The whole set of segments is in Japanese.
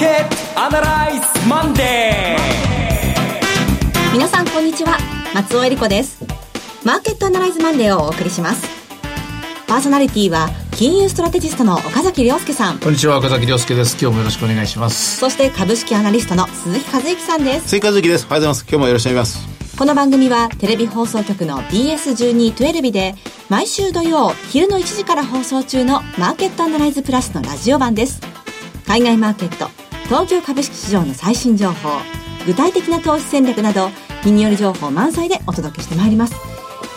ケットアナライズマンデー皆さんこんにちは。松尾恵理子です。マーケットアナライズマンデーをお送りします。パーソナリティは金融ストラテジストの岡崎亮介さん。こんにちは岡崎亮介です。今日もよろしくお願いします。そして株式アナリストの鈴木和之さんです。鈴木和之です。おはようございます。今日もよろしくお願いします。この番組はテレビ放送局の BS1212 で毎週土曜昼の1時から放送中のマーケットアナライズプラスのラジオ版です。海外マーケット東京株式市場の最新情報具体的な投資戦略など日による情報満載でお届けしてまいります。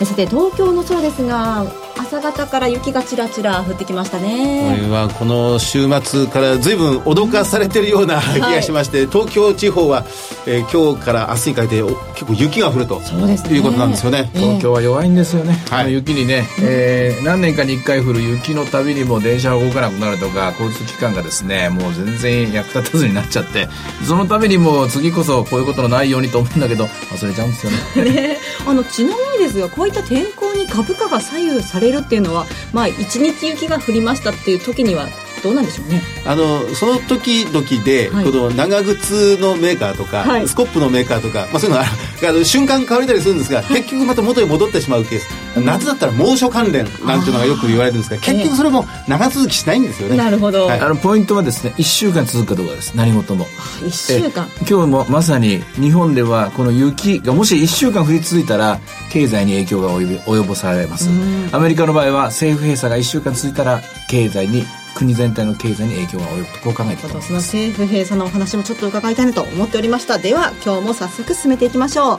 さて東京の空ですが朝方から雪がちらちら降ってきましたね。これはこの週末から随分脅かされてるような気がしまして、はい、東京地方は、えー、今日から明日にかけて結構雪が降るとそうです、ね、いうことなんですよね、えー、東京は弱いんですよね、はい、雪にね、えー、何年かに1回降る雪のたびにも電車が動かなくなるとか交通機関がですねもう全然役立たずになっちゃってそのためにも次こそこういうことのないようにと思うんだけど忘れちゃうんですよね。ね。あのちなみにですがこういった天候に株価が左右されるっていうのはまあ一日雪が降りましたっていう時にはどうなんでしょうね。あのその時々で、はい、この長靴のメーカーとか、はい、スコップのメーカーとか、まあ、そういうのがあの瞬間変わりたりするんですが、はい、結局また元に戻ってしまうケース、夏だったら猛暑関連なんていうのがよく言われるんですが結局それも長続きしないんですよね、なるほど、あのポイントはですね1週間続くかどうかです。何事も。1週間。今日もまさに日本ではこの雪がもし1週間降り続いたら経済に影響が及ぼされます。アメリカの場合は政府閉鎖が1週間続いたら経済に国全体の経済に影響が及ぶとこう考えています。その政府閉鎖のお話もちょっと伺いたいなと思っておりました。では今日も早速進めていきましょう。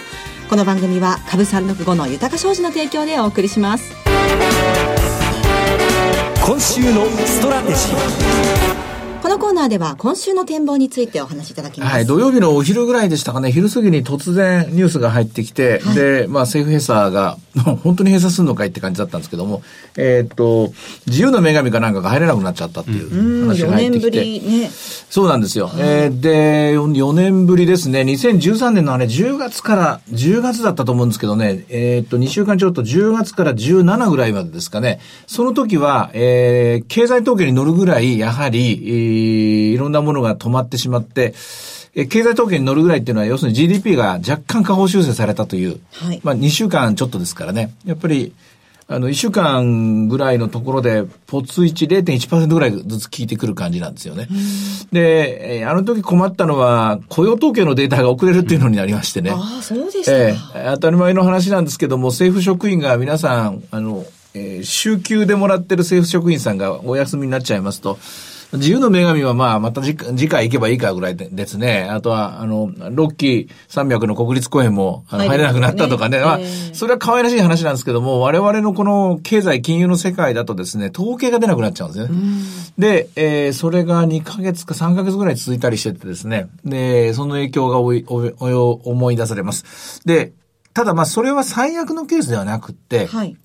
この番組は株三六五の豊か商事の提供でお送りします。今週のストラテジーこのコーナーでは今週の展望についてお話しいただきます。はい、土曜日のお昼ぐらいでしたかね、昼過ぎに突然ニュースが入ってきて、はい、で、まあ政府閉鎖が、本当に閉鎖するのかいって感じだったんですけども、えー、っと、自由の女神かなんかが入れなくなっちゃったっていう話が入ってきて。うん、4年ぶりね。そうなんですよ。はい、えー、で、4年ぶりですね、2013年のあれ10月から、10月だったと思うんですけどね、えー、っと、2週間ちょっと10月から17ぐらいまでですかね、その時は、えー、経済統計に乗るぐらい、やはり、えーいろんなものが止まってしまって、え経済統計に乗るぐらいっていうのは、要するに GDP が若干下方修正されたという、はい、まあ2週間ちょっとですからね、やっぱり、あの、1週間ぐらいのところで、ポツ1、0.1%ぐらいずつ効いてくる感じなんですよね。で、えー、あの時困ったのは、雇用統計のデータが遅れるっていうのになりましてね。ああ、そうでした、えー、当たり前の話なんですけども、政府職員が皆さん、あの、えー、週休でもらってる政府職員さんがお休みになっちゃいますと、自由の女神はまあ、また次回行けばいいかぐらいですね。あとは、あの、ロッキー300の国立公園も入れなくなったとかね。ねまあ、それは可愛らしい話なんですけども、我々のこの経済金融の世界だとですね、統計が出なくなっちゃうんですよね。で、えー、それが2ヶ月か3ヶ月ぐらい続いたりしててですね。で、その影響がおいおお思い出されます。で、ただまあそれは最悪のケースではなくって、はい、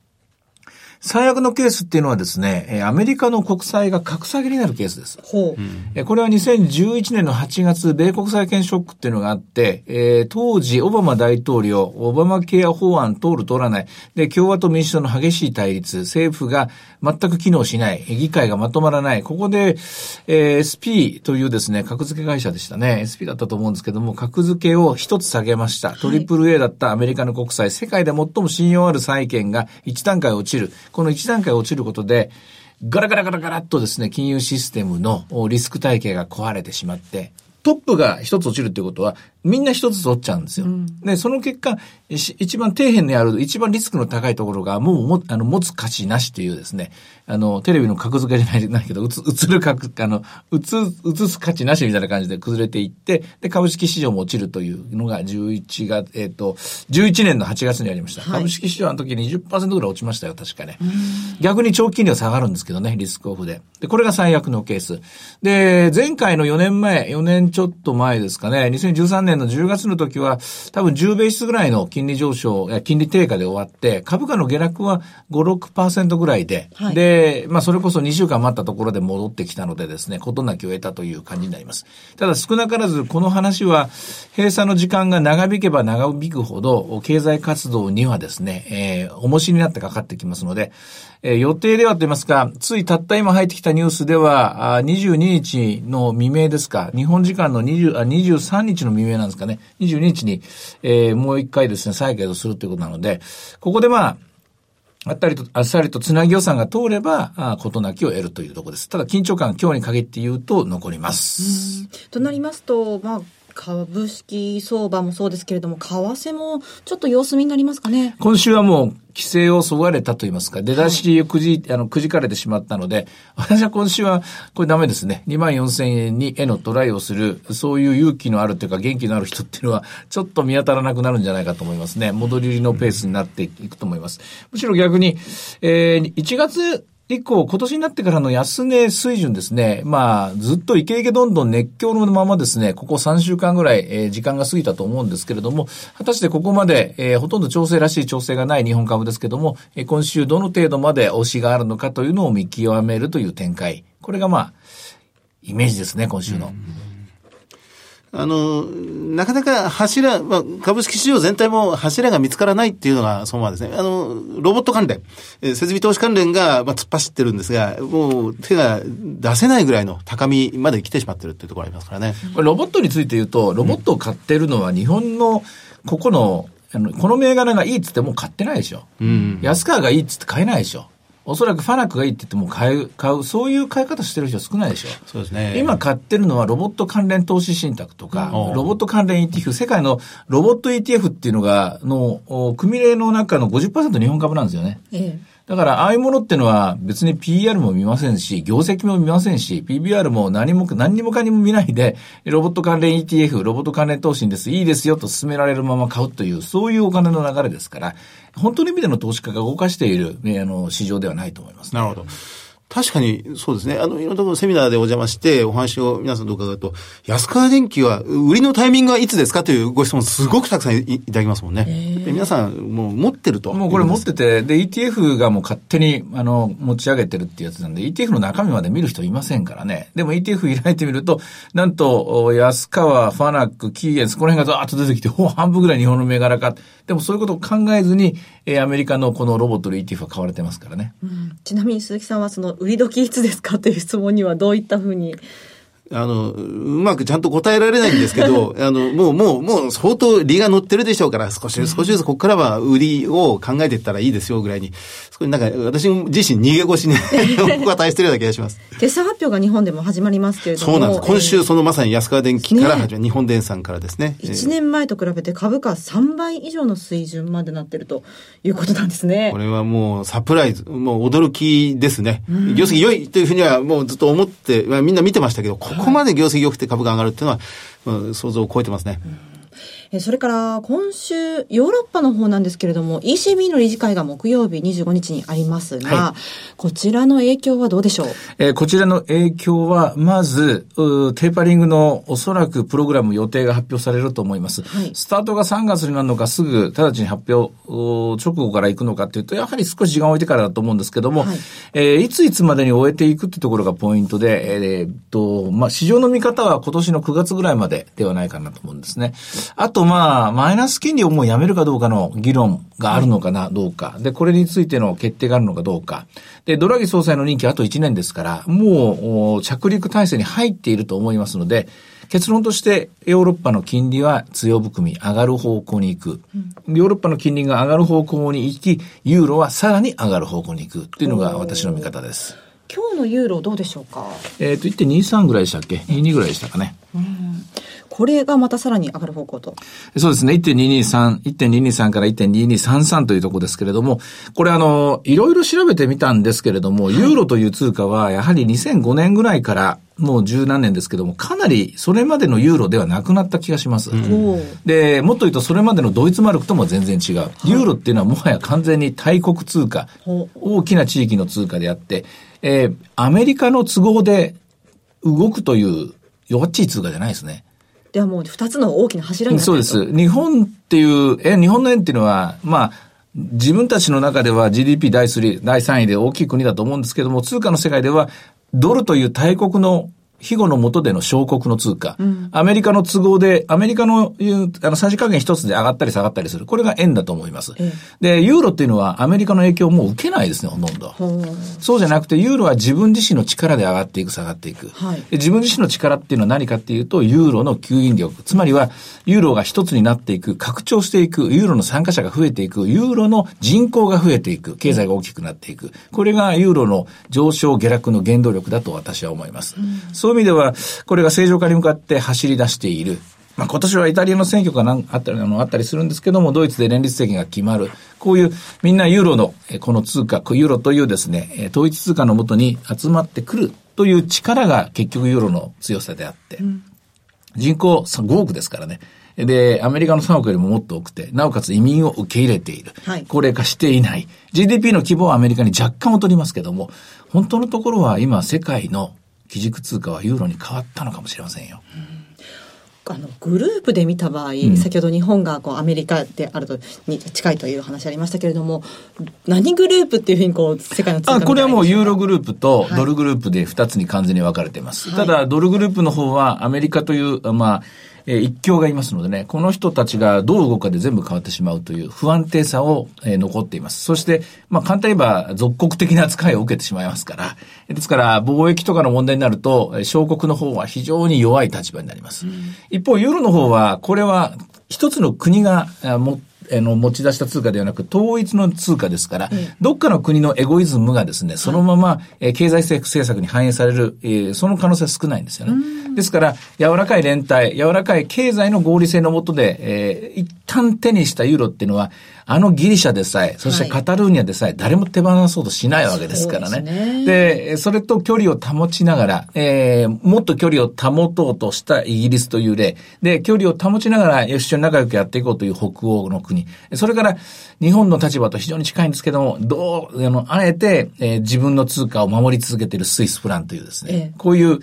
最悪のケースっていうのはですね、アメリカの国債が格下げになるケースです。ほう。これは2011年の8月、米国債券ショックっていうのがあって、えー、当時、オバマ大統領、オバマケア法案通る通らない。で、共和党民主党の激しい対立、政府が全く機能しない、議会がまとまらない。ここで、えー、SP というですね、格付け会社でしたね。SP だったと思うんですけども、格付けを一つ下げました。トリプル A だったアメリカの国債、世界で最も信用ある債券が一段階落ちる。この一段階落ちることで、ガラガラガラガラっとですね、金融システムのリスク体系が壊れてしまって、トップが一つ落ちるっていうことは、みんな一つ取っちゃうんですよ。うん、で、その結果、一番底辺にある、一番リスクの高いところが、もうも、あの、持つ価値なしというですね、あの、テレビの格付けじゃないないけど、映つる格、あの、映、映す価値なしみたいな感じで崩れていって、で、株式市場も落ちるというのが11月、えっ、ー、と、11年の8月にありました。はい、株式市場の時に20%ぐらい落ちましたよ、確かね。逆に長期金利は下がるんですけどね、リスクオフで。で、これが最悪のケース。で、前回の4年前、4年ちょっと前ですかね、2013年の10月の時は、多分10ベースぐらいの金利上昇、金利低下で終わって、株価の下落は5、6%ぐらいで、はい、で、まあそれこそ2週間待ったところで戻ってきたのでですね、事なきを得たという感じになります。ただ少なからずこの話は、閉鎖の時間が長引けば長引くほど、経済活動にはですね、えー、重しになってかかってきますので、えー、予定ではと言いますか、ついたった今入ってきたニュースでは、あ22日の未明ですか、日本時間の20あ23日の未明なんですかね、22日に、えー、もう一回ですね、再開をするということなので、ここでまあ、あったりと、あっさりとつなぎ予算が通れば、あことなきを得るというところです。ただ緊張感、今日に限って言うと残ります。となりますと、まあ、株式相場もそうですけれども、為替もちょっと様子見になりますかね。今週はもう規制をそがれたと言いますか、出だしをくじ、はい、あの、くじかれてしまったので、私は今週はこれダメですね。2万4千円にへのトライをする、そういう勇気のあるというか元気のある人っていうのは、ちょっと見当たらなくなるんじゃないかと思いますね。戻り売りのペースになっていくと思います。むしろ逆に、えー、1月以降、今年になってからの安値水準ですね。まあ、ずっとイケイケどんどん熱狂のままですね、ここ3週間ぐらい、えー、時間が過ぎたと思うんですけれども、果たしてここまで、えー、ほとんど調整らしい調整がない日本株ですけども、えー、今週どの程度まで推しがあるのかというのを見極めるという展開。これがまあ、イメージですね、今週の。うんあの、なかなか柱、まあ、株式市場全体も柱が見つからないっていうのが、そのままですね。あの、ロボット関連、え設備投資関連が、まあ、突っ走ってるんですが、もう手が出せないぐらいの高みまで来てしまってるっていうところありますからね。これロボットについて言うと、ロボットを買ってるのは日本の、ここの、あの、この銘柄がいいっつってもう買ってないでしょ。うん、安川がいいっつって買えないでしょ。おそらくファナックがいいって言っても買う、買う、そういう買い方してる人少ないでしょ。そうですね。今買ってるのはロボット関連投資信託とか、うん、ロボット関連 ETF、世界のロボット ETF っていうのが、の、組例の中の50%日本株なんですよね。ええだから、ああいうものってのは別に PR も見ませんし、業績も見ませんし、PBR も何も、何にもかにも見ないで、ロボット関連 ETF、ロボット関連投資です、いいですよと勧められるまま買うという、そういうお金の流れですから、本当の意味での投資家が動かしている、あの、市場ではないと思います、なるほど。確かに、そうですね。あの、いろんなところセミナーでお邪魔して、お話を皆さんと伺うと、安川電機は、売りのタイミングはいつですかというご質問すごくたくさんいただきますもんね。皆さん、もう持ってると。もうこれ持ってて、で、ETF がもう勝手に、あの、持ち上げてるっていうやつなんで、ETF の中身まで見る人いませんからね。でも ETF 開いてみると、なんと、安川、ファナック、キーエンス、この辺がザーッと出てきて、ほ半分ぐらい日本の銘柄か。でもそういうことを考えずに、えアメリカのこのロボットの ETF は買われてますからね。うん、ちなみに鈴木さんはその売り時いつですか？という質問にはどういったふうにあの、うまくちゃんと答えられないんですけど、あの、もう、もう、もう相当利が乗ってるでしょうから、少し、少しずつここからは売りを考えていったらいいですよぐらいに、少しなんか私自身逃げ腰に 僕は対してるような気がします。決算発表が日本でも始まりますけれども。そうなんです。今週そのまさに安川電機から始まる、ね、日本電産からですね。1年前と比べて株価3倍以上の水準までなってるということなんですね。これはもうサプライズ、もう驚きですね。業績良いというふうにはもうずっと思って、まあ、みんな見てましたけど、ここまで業績良くて株が上がるっていうのは、想像を超えてますね。うんそれから今週、ヨーロッパの方なんですけれども、ECB の理事会が木曜日25日にありますが、はい、こちらの影響はどうでしょう、えー、こちらの影響は、まず、テーパリングのおそらくプログラム予定が発表されると思います。はい、スタートが3月になるのか、すぐ直ちに発表直後から行くのかというと、やはり少し時間を置いてからだと思うんですけども、はいえー、いついつまでに終えていくってところがポイントで、えー、っと、まあ、市場の見方は今年の9月ぐらいまでではないかなと思うんですね。あと、まあ、マイナス金利をもうやめるかどうかの議論があるのかな、どうか。で、これについての決定があるのかどうか。で、ドラギ総裁の任期あと1年ですから、もう着陸体制に入っていると思いますので、結論としてヨーロッパの金利は強含み上がる方向に行く。ヨーロッパの金利が上がる方向に行き、ユーロはさらに上がる方向に行くっていうのが私の見方です。今日のユーロどうでしょうか？えっ、ー、と、1.23ぐらいでしたっけ ?22 ぐらいでしたかね。うんこれがまたさらに上がる方向と。そうですね。1.223、1.223から1.2233というところですけれども、これあの、いろいろ調べてみたんですけれども、はい、ユーロという通貨はやはり2005年ぐらいからもう十何年ですけども、かなりそれまでのユーロではなくなった気がします。うん、で、もっと言うとそれまでのドイツマルクとも全然違う。ユーロっていうのはもはや完全に大国通貨、大きな地域の通貨であって、えー、アメリカの都合で動くという弱っちい通貨じゃないですね。ではもう2つの大きな柱になってそうです。日本っていう、え、日本の円っていうのは、まあ、自分たちの中では GDP 第3、第3位で大きい国だと思うんですけども、通貨の世界では、ドルという大国の庇護の下での小国の通貨、うん、アメリカの都合で、アメリカのあの、さじ加減一つで上がったり下がったりする。これが円だと思います。えで、ユーロっていうのはアメリカの影響をもう受けないですね、ほとんど。そうじゃなくて、ユーロは自分自身の力で上がっていく、下がっていく。はい、自分自身の力っていうのは何かっていうと、ユーロの吸引力。つまりは、ユーロが一つになっていく、拡張していく、ユーロの参加者が増えていく、ユーロの人口が増えていく、経済が大きくなっていく。これがユーロの上昇下落の原動力だと私は思います。うん、そういう意味では、これが正常化に向かって走り出している。まあ、今年はイタリアの選挙があったりあったりするんですけども、ドイツで連立政権が決まる。こういうみんなユーロのこの通貨、ユーロというですね、統一通貨のもとに集まってくるという力が結局ユーロの強さであって、うん、人口5億ですからね。で、アメリカの3億よりももっと多くて、なおかつ移民を受け入れている。はい、高齢化していない。GDP の規模はアメリカに若干劣りますけども、本当のところは今世界の基軸通貨はユーロに変わったのかもしれませんよ。あのグループで見た場合、うん、先ほど日本がこうアメリカであるとに近いという話ありましたけれども、何グループっていうふうにこう世界のあこれはもうユーログループとドルグループで2つに完全に分かれています。はい、ただ、ドルグループの方はアメリカという、まあ、えー、一強がいますのでね、この人たちがどう動くかで全部変わってしまうという不安定さを、えー、残っています。そして、まあ簡単に言えば属国的な扱いを受けてしまいますから、ですから貿易とかの問題になると、小国の方は非常に弱い立場になります。うん、一方、ユーロの方は、これは一つの国が持ってあの、持ち出した通貨ではなく、統一の通貨ですから、どっかの国のエゴイズムがですね、そのまま、え経済政策に反映される、えー、その可能性は少ないんですよね。ですから、柔らかい連帯、柔らかい経済の合理性のもとで、えー、一旦手にしたユーロっていうのは、あのギリシャでさえ、そしてカタルーニャでさえ、誰も手放そうとしないわけですからね。で、ね、それと距離を保ちながら、えー、もっと距離を保とうとしたイギリスという例。で、距離を保ちながら、一緒に仲良くやっていこうという北欧の国。それから、日本の立場と非常に近いんですけども、どう、あの、あえて、えー、自分の通貨を守り続けているスイスプランというですね、ええ、こういう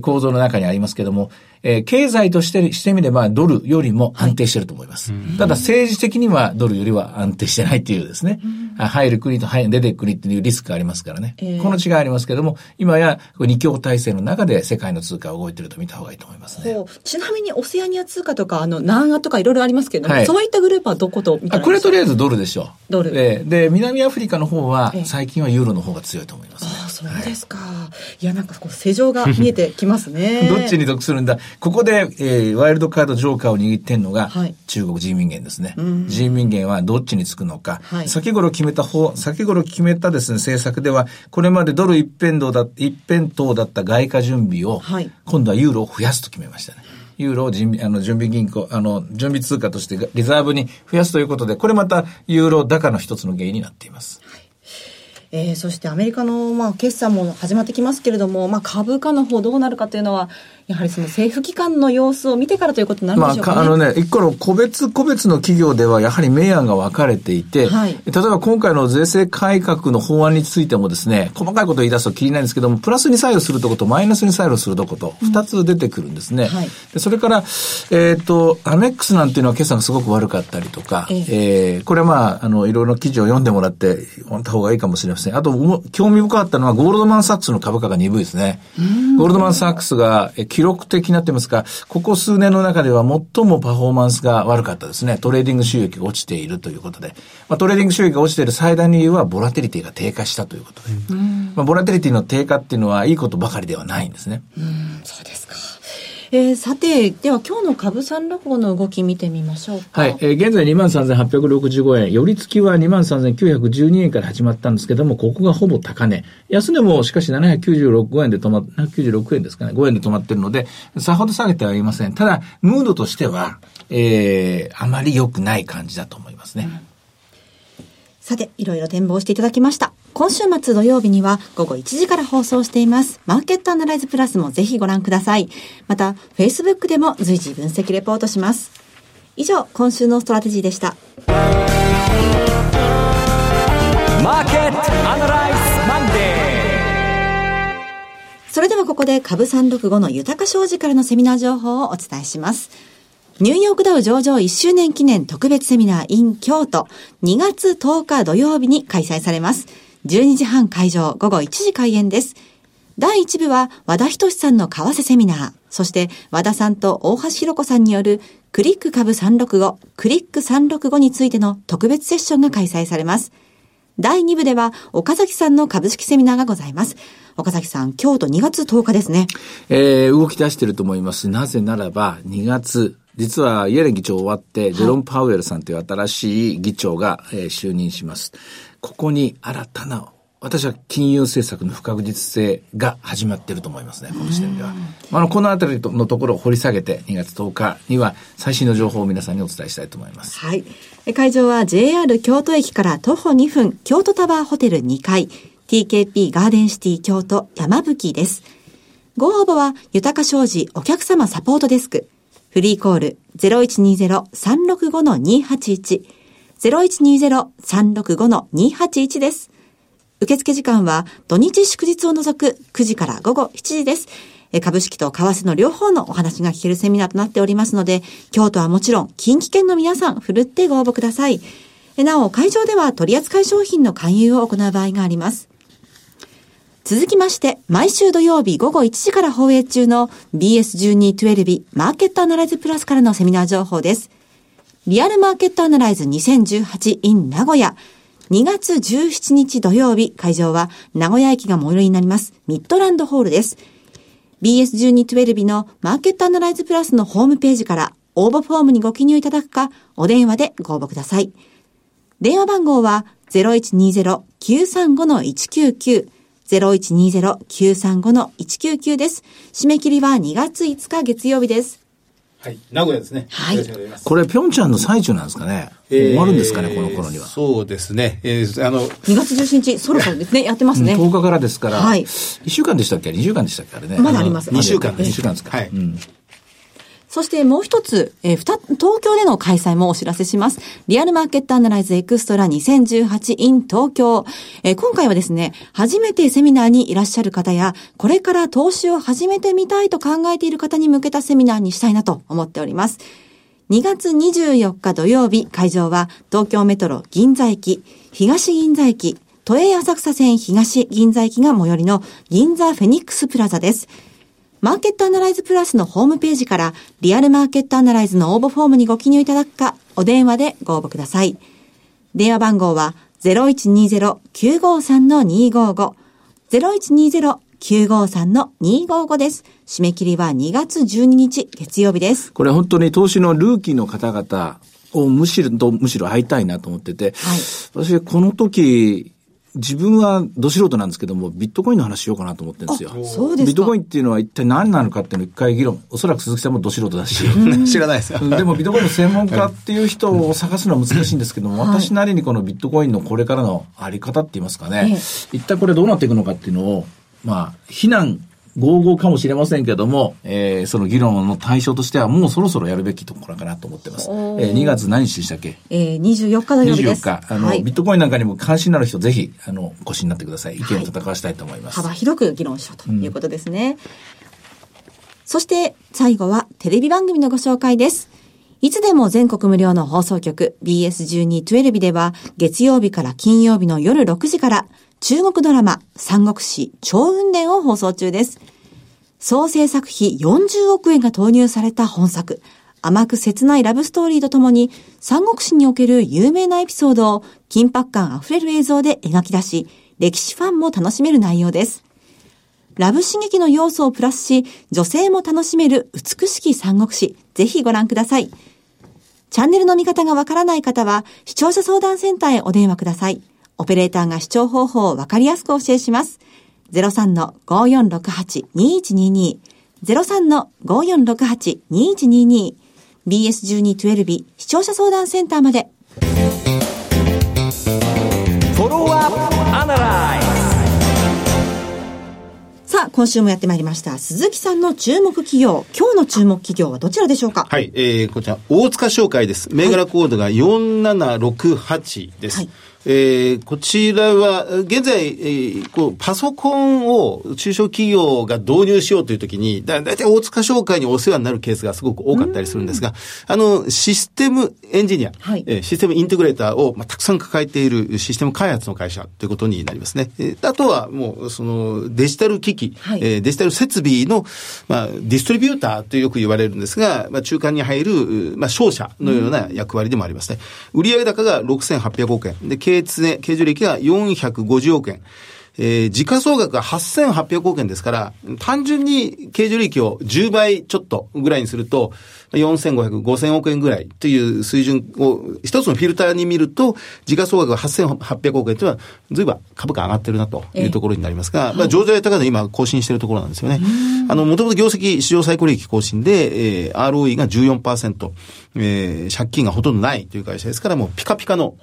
構造の中にありますけども、えー、経済としてしてみればドルよりも安定してると思います。はい、ただ政治的にはドルよりは安定してないっていうですね、うん、入る国と出ていく国っていうリスクがありますからね。えー、この違いありますけども、今や二強体制の中で世界の通貨が動いてると見た方がいいと思いますね。ちなみにオセアニア通貨とか、あの、南アとかいろいろありますけれども、はい、そういったグループはどこと見たらこれとりあえずドルでしょう。ドル。で、で南アフリカの方は最近はユーロの方が強いと思います、ね、ああ、そうですか。はい、いや、なんかこう、世情が見えてきますね。どっちに得するんだ。ここで、えー、ワイルドカードジョーカーを握ってんのが、中国人民元ですね。人民元はどっちにつくのか。はい、先頃決めた方、先頃決めたですね、政策では、これまでドル一辺倒だ、一辺倒だった外貨準備を、はい、今度はユーロを増やすと決めましたね。ユーロを準備、あの、準備銀行、あの、準備通貨としてリザーブに増やすということで、これまたユーロ高の一つの原因になっています。えー、そしてアメリカの、まあ、決算も始まってきますけれども、まあ、株価の方どうなるかというのは、やはりその政府機関の様子を見てからということになるんでしょうか、ね、まあ、あのね、一個の個別個別の企業ではやはり明暗が分かれていて、はい、例えば今回の税制改革の法案についてもですね、細かいことを言い出すと気になるんですけども、プラスに作用するとことマイナスに作用するとこと、二つ出てくるんですね。うんはい、でそれから、えっ、ー、と、アメックスなんていうのは決算がすごく悪かったりとか、えええー、これはまあ、あの、いろいろ記事を読んでもらって、読んだ方がいいかもしれません。あと、興味深かったのはゴールドマンサックスの株価が鈍いですね。ゴールドマンサックスが記録的なってますか、ここ数年の中では最もパフォーマンスが悪かったですね。トレーディング収益が落ちているということで。まあ、トレーディング収益が落ちている最大の理由は、ボラティリティが低下したということで。まあ、ボラティリティの低下っていうのは、いいことばかりではないんですね。うん、そうですか。えー、さて、では今日の株365の動き見てみましょうか。はい。えー、現在23,865円。寄り付きは23,912円から始まったんですけども、ここがほぼ高値。安値もしかし796円で止まっ、796円ですかね。5円で止まってるので、さほど下げてはいません。ただ、ムードとしては、えー、あまり良くない感じだと思いますね。うんさて、いろいろ展望していただきました。今週末土曜日には午後1時から放送しています。マーケットアナライズプラスもぜひご覧ください。また、Facebook でも随時分析レポートします。以上、今週のストラテジーでした。マーケットアナライズマンデーそれではこここで株365の豊か商事からのセミナー情報をお伝えします。ニューヨークダウ上場1周年記念特別セミナー in 京都2月10日土曜日に開催されます。12時半会場、午後1時開演です。第1部は和田仁さんの為替セミナー、そして和田さんと大橋弘子さんによるクリック株365、クリック365についての特別セッションが開催されます。第2部では岡崎さんの株式セミナーがございます。岡崎さん、京都2月10日ですね。えー、動き出してると思います。なぜならば、2月、実はイエレン議長終わって、ジェロン・パウエルさんという新しい議長が、えー、就任します。ここに新たな私は金融政策の不確実性が始まっていると思いますね、この時点では。あの、このあたりのところを掘り下げて、2月10日には最新の情報を皆さんにお伝えしたいと思います。はい。会場は JR 京都駅から徒歩2分、京都タワーホテル2階、TKP ガーデンシティ京都山吹です。ご応募は、豊か商事お客様サポートデスク。フリーコール0120-365-281。0120-365-281です。受付時間は土日祝日を除く9時から午後7時です。株式と為替の両方のお話が聞けるセミナーとなっておりますので、京都はもちろん近畿圏の皆さん、ふるってご応募ください。なお、会場では取扱い商品の勧誘を行う場合があります。続きまして、毎週土曜日午後1時から放映中の BS1212 マーケットアナライズプラスからのセミナー情報です。リアルマーケットアナライズ2018 in 名古屋。2月17日土曜日、会場は名古屋駅が最寄りになります、ミッドランドホールです。BS1212 のマーケットアナライズプラスのホームページから応募フォームにご記入いただくか、お電話でご応募ください。電話番号は0120-935-199 0120-935-199です。締め切りは2月5日月曜日です。はい、名古屋ですね。はい。これ、ピョンチャンの最中なんですかね。えー、終わるんですかね、この頃には。そうですね。えー、あの、2月17日、そろそろですね、やってますね。10日からですから、はい。1週間でしたっけ ?2 週間でしたっけ？あれね。まだあります。2週間2週間ですか。はい。うんそしてもう一つ、えー、東京での開催もお知らせします。リアルマーケットアナライズエクストラ2018 in 東京。えー、今回はですね、初めてセミナーにいらっしゃる方や、これから投資を始めてみたいと考えている方に向けたセミナーにしたいなと思っております。2月24日土曜日、会場は東京メトロ銀座駅、東銀座駅、都営浅草線東銀座駅が最寄りの銀座フェニックスプラザです。マーケットアナライズプラスのホームページからリアルマーケットアナライズの応募フォームにご記入いただくか、お電話でご応募ください。電話番号は0120-953-255 0120-953-255です。締め切りは2月12日月曜日です。これ本当に投資のルーキーの方々をむしろ、むしろ会いたいなと思ってて、はい、私この時、自分はど素人なんですけども、ビットコインの話しようかなと思ってるんですよ。そうですビットコインっていうのは一体何なのかっていうのを一回議論。おそらく鈴木さんもど素人だし。知らないです でもビットコインの専門家っていう人を探すのは難しいんですけども、私なりにこのビットコインのこれからのあり方って言いますかね、一体これどうなっていくのかっていうのを、まあ、非難合々かもしれませんけども、えー、その議論の対象としてはもうそろそろやるべきところかなと思ってます。えー、2月何日でしたっけ？えー、24日の夜です。24日。あの、はい、ビットコインなんかにも関心のある人、ぜひ、あの、お越しになってください。意見を戦わしたいと思います。はい、幅広く議論しようということですね。うん、そして、最後はテレビ番組のご紹介です。いつでも全国無料の放送局 BS1212 では月曜日から金曜日の夜6時から中国ドラマ、三国志、超雲伝を放送中です。総制作費40億円が投入された本作。甘く切ないラブストーリーとともに、三国志における有名なエピソードを緊迫感あふれる映像で描き出し、歴史ファンも楽しめる内容です。ラブ刺激の要素をプラスし、女性も楽しめる美しき三国志、ぜひご覧ください。チャンネルの見方がわからない方は、視聴者相談センターへお電話ください。オペレーターが視聴方法をわかりやすくお教えします。03-5468-2122 03-5468-2122 BS1212 視聴者相談センターまで。さあ、今週もやってまいりました。鈴木さんの注目企業。今日の注目企業はどちらでしょうか？はい、えー、こちら、大塚商会です。銘柄コードが4768です。はいえー、こちらは、現在、えー、こう、パソコンを中小企業が導入しようというときに、だ、だいたい大塚商会にお世話になるケースがすごく多かったりするんですが、あの、システムエンジニア、はい、えー、システムインテグレーターを、まあ、たくさん抱えているシステム開発の会社ということになりますね。えー、あとは、もう、その、デジタル機器、はい、えー、デジタル設備の、まあ、ディストリビューターとよく言われるんですが、まあ、中間に入る、まあ、商社のような役割でもありますね。売上高が6800億円。で、経常経常利益が450億円。えー、時価総額が8800億円ですから、単純に経常利益を10倍ちょっとぐらいにすると、4500、5000億円ぐらいという水準を一つのフィルターに見ると、時価総額が8800億円というのは、ずいぶん株価上がってるなというところになりますが、えー、まあ、上場高値今更新しているところなんですよね。あの、もともと業績史上最高利益更新で、えー、ROE が14%、えー、借金がほとんどないという会社ですから、もうピカピカの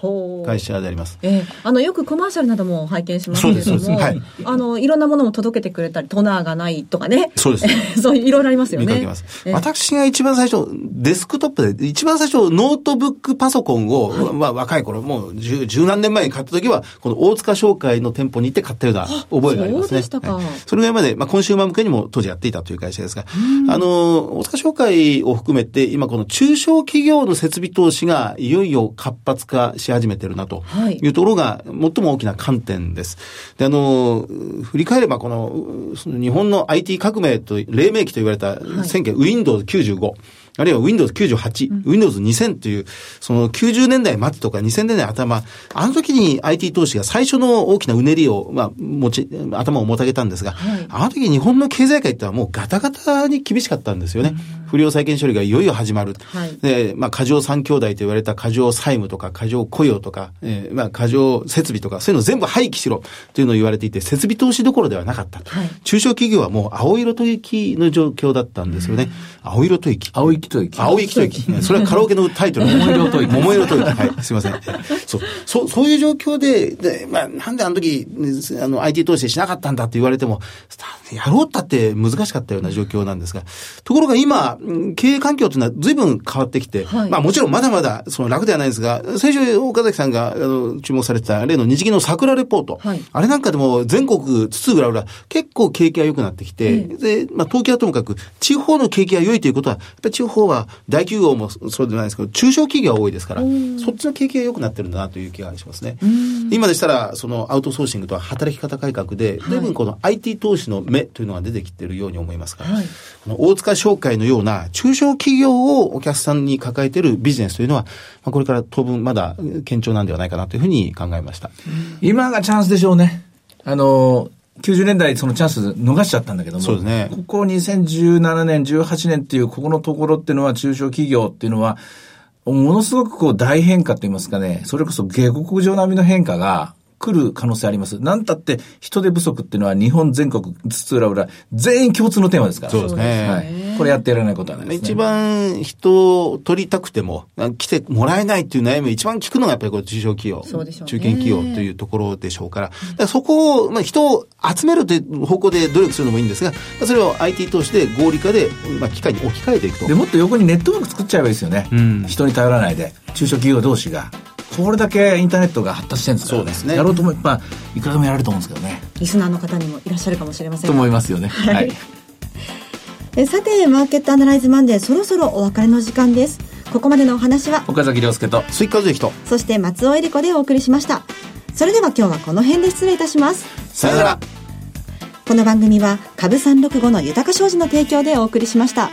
会社であります。えー、あの、よくコマーシャルなども拝見しますけれども、はい、あの、いろんなものも届けてくれたり、トナーがないとかね。そうです。そう、いろいろありますよね。見かけます。えー、私が一番最初、デスクトップで、一番最初、ノートブックパソコンを、はい、まあ、若い頃、もう十、十何年前に買った時は、この大塚商会の店舗に行って買ったような覚えがありますね。そうで。はい、それぐらいまで、まあ、コンシューマー向けにも当時やっていたという会社ですが、あの、大塚商会を含めて、今この中小企業の設備投資がいよいよ活発化し始めてるなというところが、最も大きな観点です。で、あの、振り返ればこの、その日本の IT 革命と黎明期と言われた、千0 Windows 95、あるいは Windows 98、うん、Windows 2000という、その90年代末とか2000年代頭、あの時に IT 投資が最初の大きなうねりを、まあ、持ち、頭をもたげたんですが、はい、あの時日本の経済界ってのはもうガタガタに厳しかったんですよね。うん不良債権処理がいよいよ始まる。はい、で、まあ、過剰三兄弟と言われた過剰債務とか、過剰雇用とか、えー、まあ、過剰設備とか、そういうの全部廃棄しろというのを言われていて、設備投資どころではなかった。はい、中小企業はもう青色吐息の状況だったんですよね。青色吐息。青息吐息。青息吐息。それはカラオケのタイトル。桃色吐息。桃色吐息。はい、すいません。そう、そう、そういう状況で、で、まあ、なんであの時、あの、IT 投資しなかったんだって言われても、やろうったって難しかったような状況なんですが、ところが今、経営環境というのは随分変わってきて、はい、まあもちろんまだまだその楽ではないんですが、先週岡崎さんがあの注目されてた例の日銀の桜レポート、はい、あれなんかでも全国つつぐらうら結構景気が良くなってきて、で、まあ東京はともかく地方の景気が良いということは、やっぱり地方は大企業もそうではないですけど、中小企業が多いですから、そっちの景気が良くなってるんだなという気がしますね。今でしたら、そのアウトソーシングとは働き方改革で、随分この IT 投資の目というのが出てきているように思いますから、はい、大塚商会のような中小企業をお客さんに抱えているビジネスというのは、まあ、これから当分まだ堅調なんではないかなというふうに考えました。今がチャンスでしょうね。あの、90年代そのチャンス逃しちゃったんだけども、そうですね。ここ2017年、18年っていうここのところっていうのは中小企業っていうのは、ものすごくこう大変化って言いますかね、それこそ下克上並みの変化が来る可能性あります。なんたって人手不足っていうのは日本全国津々浦々全員共通のテーマですから。そうですね。はい。これやってやらないことはないです、ね、一番人を取りたくても来てもらえないっていう悩みを一番聞くのがやっぱりこ中小企業、ね、中堅企業というところでしょうから、からそこを、まあ、人を集めるという方向で努力するのもいいんですが、それを IT 投資で合理化で、まあ、機械に置き換えていくと。でもっと横にネットワーク作っちゃえばいいですよね。うん、人に頼らないで。中小企業同士が。これだけインターネットが発達してるんですから、ね、そうですね。やろうと思えば、いくらでもやれると思うんですけどね。リスナーの方にもいらっしゃるかもしれませんと思いますよね。はい。えさて、マーケットアナライズマンデー、そろそろお別れの時間です。ここまでのお話は、岡崎亮介と、鈴木和之と、そして松尾恵理子でお送りしました。それでは今日はこの辺で失礼いたします。さよなら。この番組は、株365の豊か商事の提供でお送りしました。